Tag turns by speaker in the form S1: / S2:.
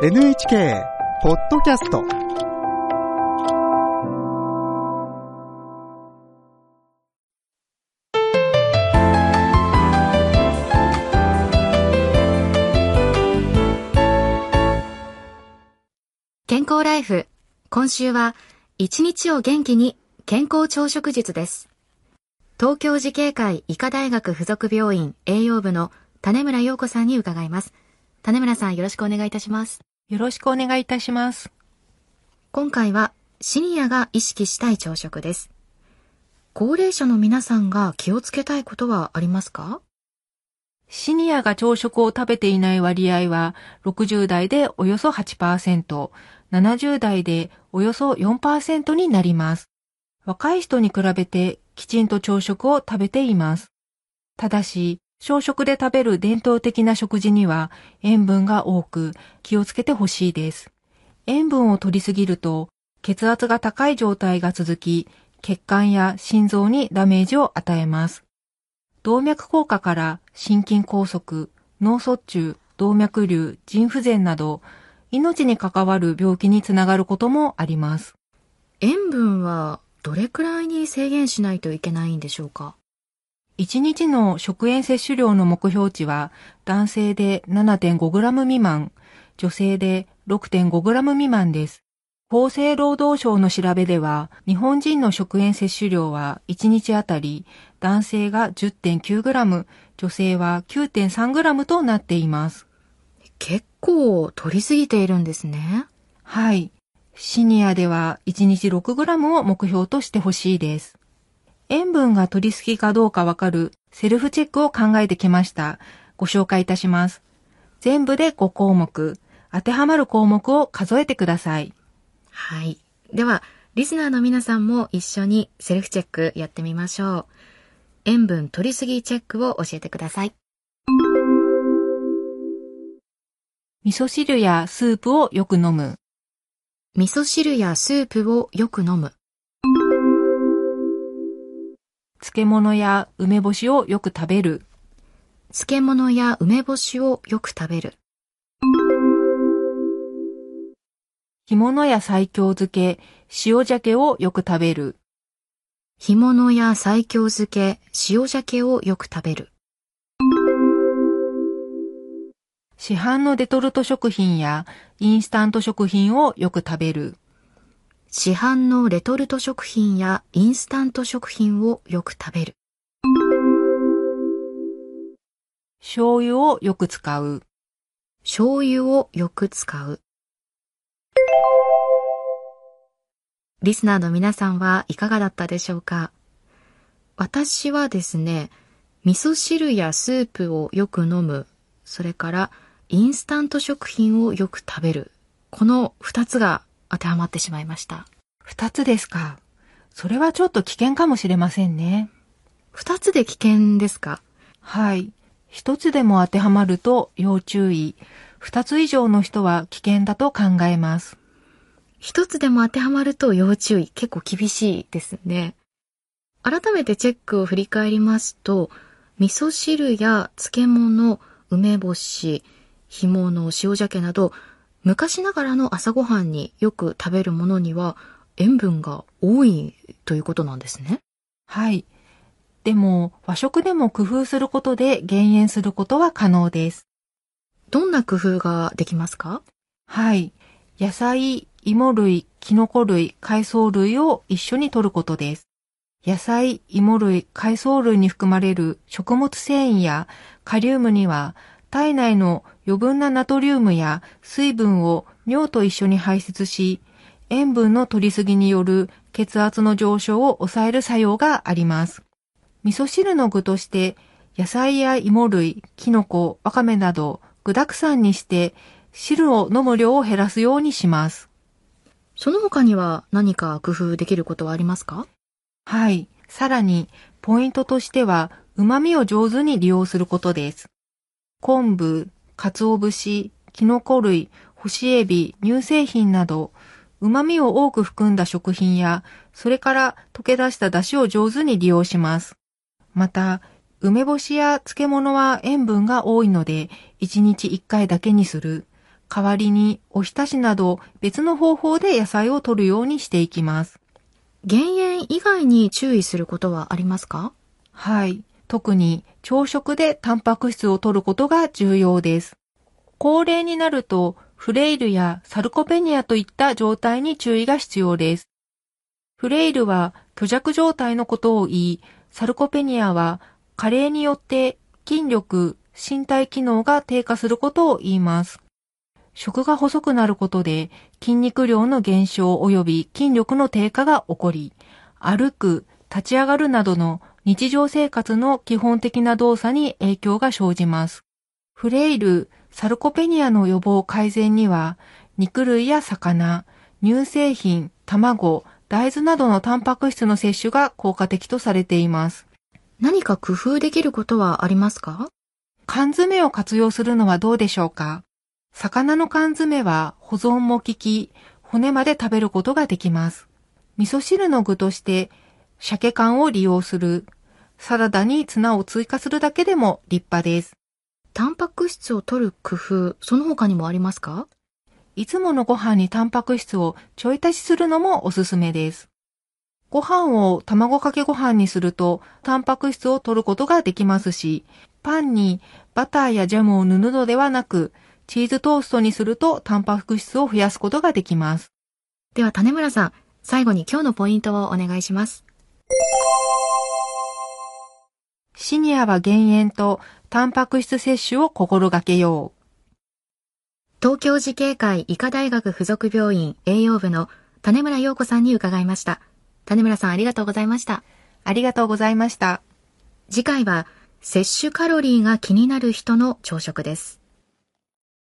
S1: NHK ポッドキャスト
S2: 健康ライフ。今週は一日を元気に健康朝食術です。東京慈恵会医科大学附属病院栄養部の種村陽子さんに伺います。種村さんよろしくお願いいたします。
S3: よろしくお願いいたします。
S2: 今回はシニアが意識したい朝食です高齢者の皆さんが気をつけたいことはありますか？
S3: シニアが朝食を食べていない割合は60代でおよそ8%、70代でおよそ4%になります。若い人に比べてきちんと朝食を食べています。ただし、朝食で食べる伝統的な食事には塩分が多く気をつけてほしいです。塩分を摂りすぎると血圧が高い状態が続き、血管や心臓にダメージを与えます。動脈硬化から心筋梗塞、脳卒中、動脈瘤、腎不全など、命に関わる病気につながることもあります。
S2: 塩分はどれくらいに制限しないといけないんでしょうか？
S3: 1日の食塩摂取量の目標値は男性で 7.5g 未満、女性で 6.5g 未満です。厚生労働省の調べでは、日本人の食塩摂取量は1日あたり男性が 10.9g、女性は 9.3g となっています。
S2: 結構取りすぎているんですね
S3: はい。シニアでは1日 6g を目標としてほしいです。塩分が取りすぎかどうかわかるセルフチェックを考えてきました。ご紹介いたします。全部で5項目。当てはまる項目を数えてください。
S2: はい。では、リスナーの皆さんも一緒にセルフチェックやってみましょう。塩分取りすぎチェックを教えてください。
S3: 味噌汁やスープをよく飲む。
S2: 味噌汁やスープをよく飲む。
S3: 漬物や梅干しをよく食べる。
S2: 漬物や梅干しをよく食べる。
S3: 干物や西京漬け、塩鮭をよく食べる。
S2: 干物や西京漬け、塩鮭をよく食べる。
S3: 市販のレトルト食品やインスタント食品をよく食べる。
S2: 市販のレトルト食品やインスタント食品をよく食べる。
S3: 醤油をよく使う。
S2: 醤油をよく使う。リスナーの皆さんはいかがだったでしょうか？私はですね、味噌汁やスープをよく飲む、それからインスタント食品をよく食べる。この二つが当てはまってしまいました。
S3: 二つですか。それはちょっと危険かもしれませんね。
S2: 二つで危険ですか？
S3: はい。一つでも当てはまると要注意。二つ以上の人は危険だと考えます。
S2: 一つでも当てはまると要注意。結構厳しいですね。改めてチェックを振り返りますと、味噌汁や漬物、梅干し、干物、塩鮭など、昔ながらの朝ごはんによく食べるものには塩分が多いということなんですね。
S3: はい。でも、和食でも工夫することで減塩することは可能です。
S2: どんな工夫ができますか？
S3: はい。野菜、芋類、キノコ類、海藻類を一緒に摂ることです。野菜、芋類、海藻類に含まれる食物繊維やカリウムには体内の余分なナトリウムや水分を尿と一緒に排出し、塩分の摂りすぎによる血圧の上昇を抑える作用があります。味噌汁の具として野菜や芋類、キノコ、わかめなど具沢山にして汁を飲む量を減らすようにします。
S2: その他には何か工夫できることはありますか？
S3: はい。さらに、ポイントとしては、旨味を上手に利用することです。昆布、鰹節、キノコ類、干しエビ、乳製品など、旨味を多く含んだ食品や、それから溶け出した出汁を上手に利用します。また、梅干しや漬物は塩分が多いので、1日1回だけにする。代わりにおひたしなど別の方法で野菜を摂るようにしていきます。
S2: 減塩以外に注意することはありますか？
S3: はい。特に朝食でタンパク質を摂ることが重要です。高齢になるとフレイルやサルコペニアといった状態に注意が必要です。フレイルは虚弱状態のことを言い、サルコペニアは加齢によって筋力、身体機能が低下することを言います。食が細くなることで筋肉量の減少及び筋力の低下が起こり、歩く、立ち上がるなどの日常生活の基本的な動作に影響が生じます。フレイル、サルコペニアの予防改善には、肉類や魚、乳製品、卵、大豆などのタンパク質の摂取が効果的とされています。
S2: 何か工夫できることはありますか？
S3: 缶詰を活用するのはどうでしょうか？魚の缶詰は保存も効き、骨まで食べることができます。味噌汁の具として鮭缶を利用する。サラダにツナを追加するだけでも立派です。
S2: タンパク質を取る工夫、その他にもありますか？
S3: いつものご飯にタンパク質をちょい足しするのもおすすめです。ご飯を卵かけご飯にするとタンパク質を取ることができますし、パンにバターやジャムを塗るのではなく、チーズトーストにするとタンパク質を増やすことができます。
S2: では種村さん、最後に今日のポイントをお願いします。
S3: シニアは減塩とタンパク質摂取を心がけよう。
S2: 東京慈恵会医科大学附属病院栄養部の種村陽子さんに伺いました。種村さんありがとうございました。
S3: ありがとうございました。
S2: 次回は摂取カロリーが気になる人の朝食です。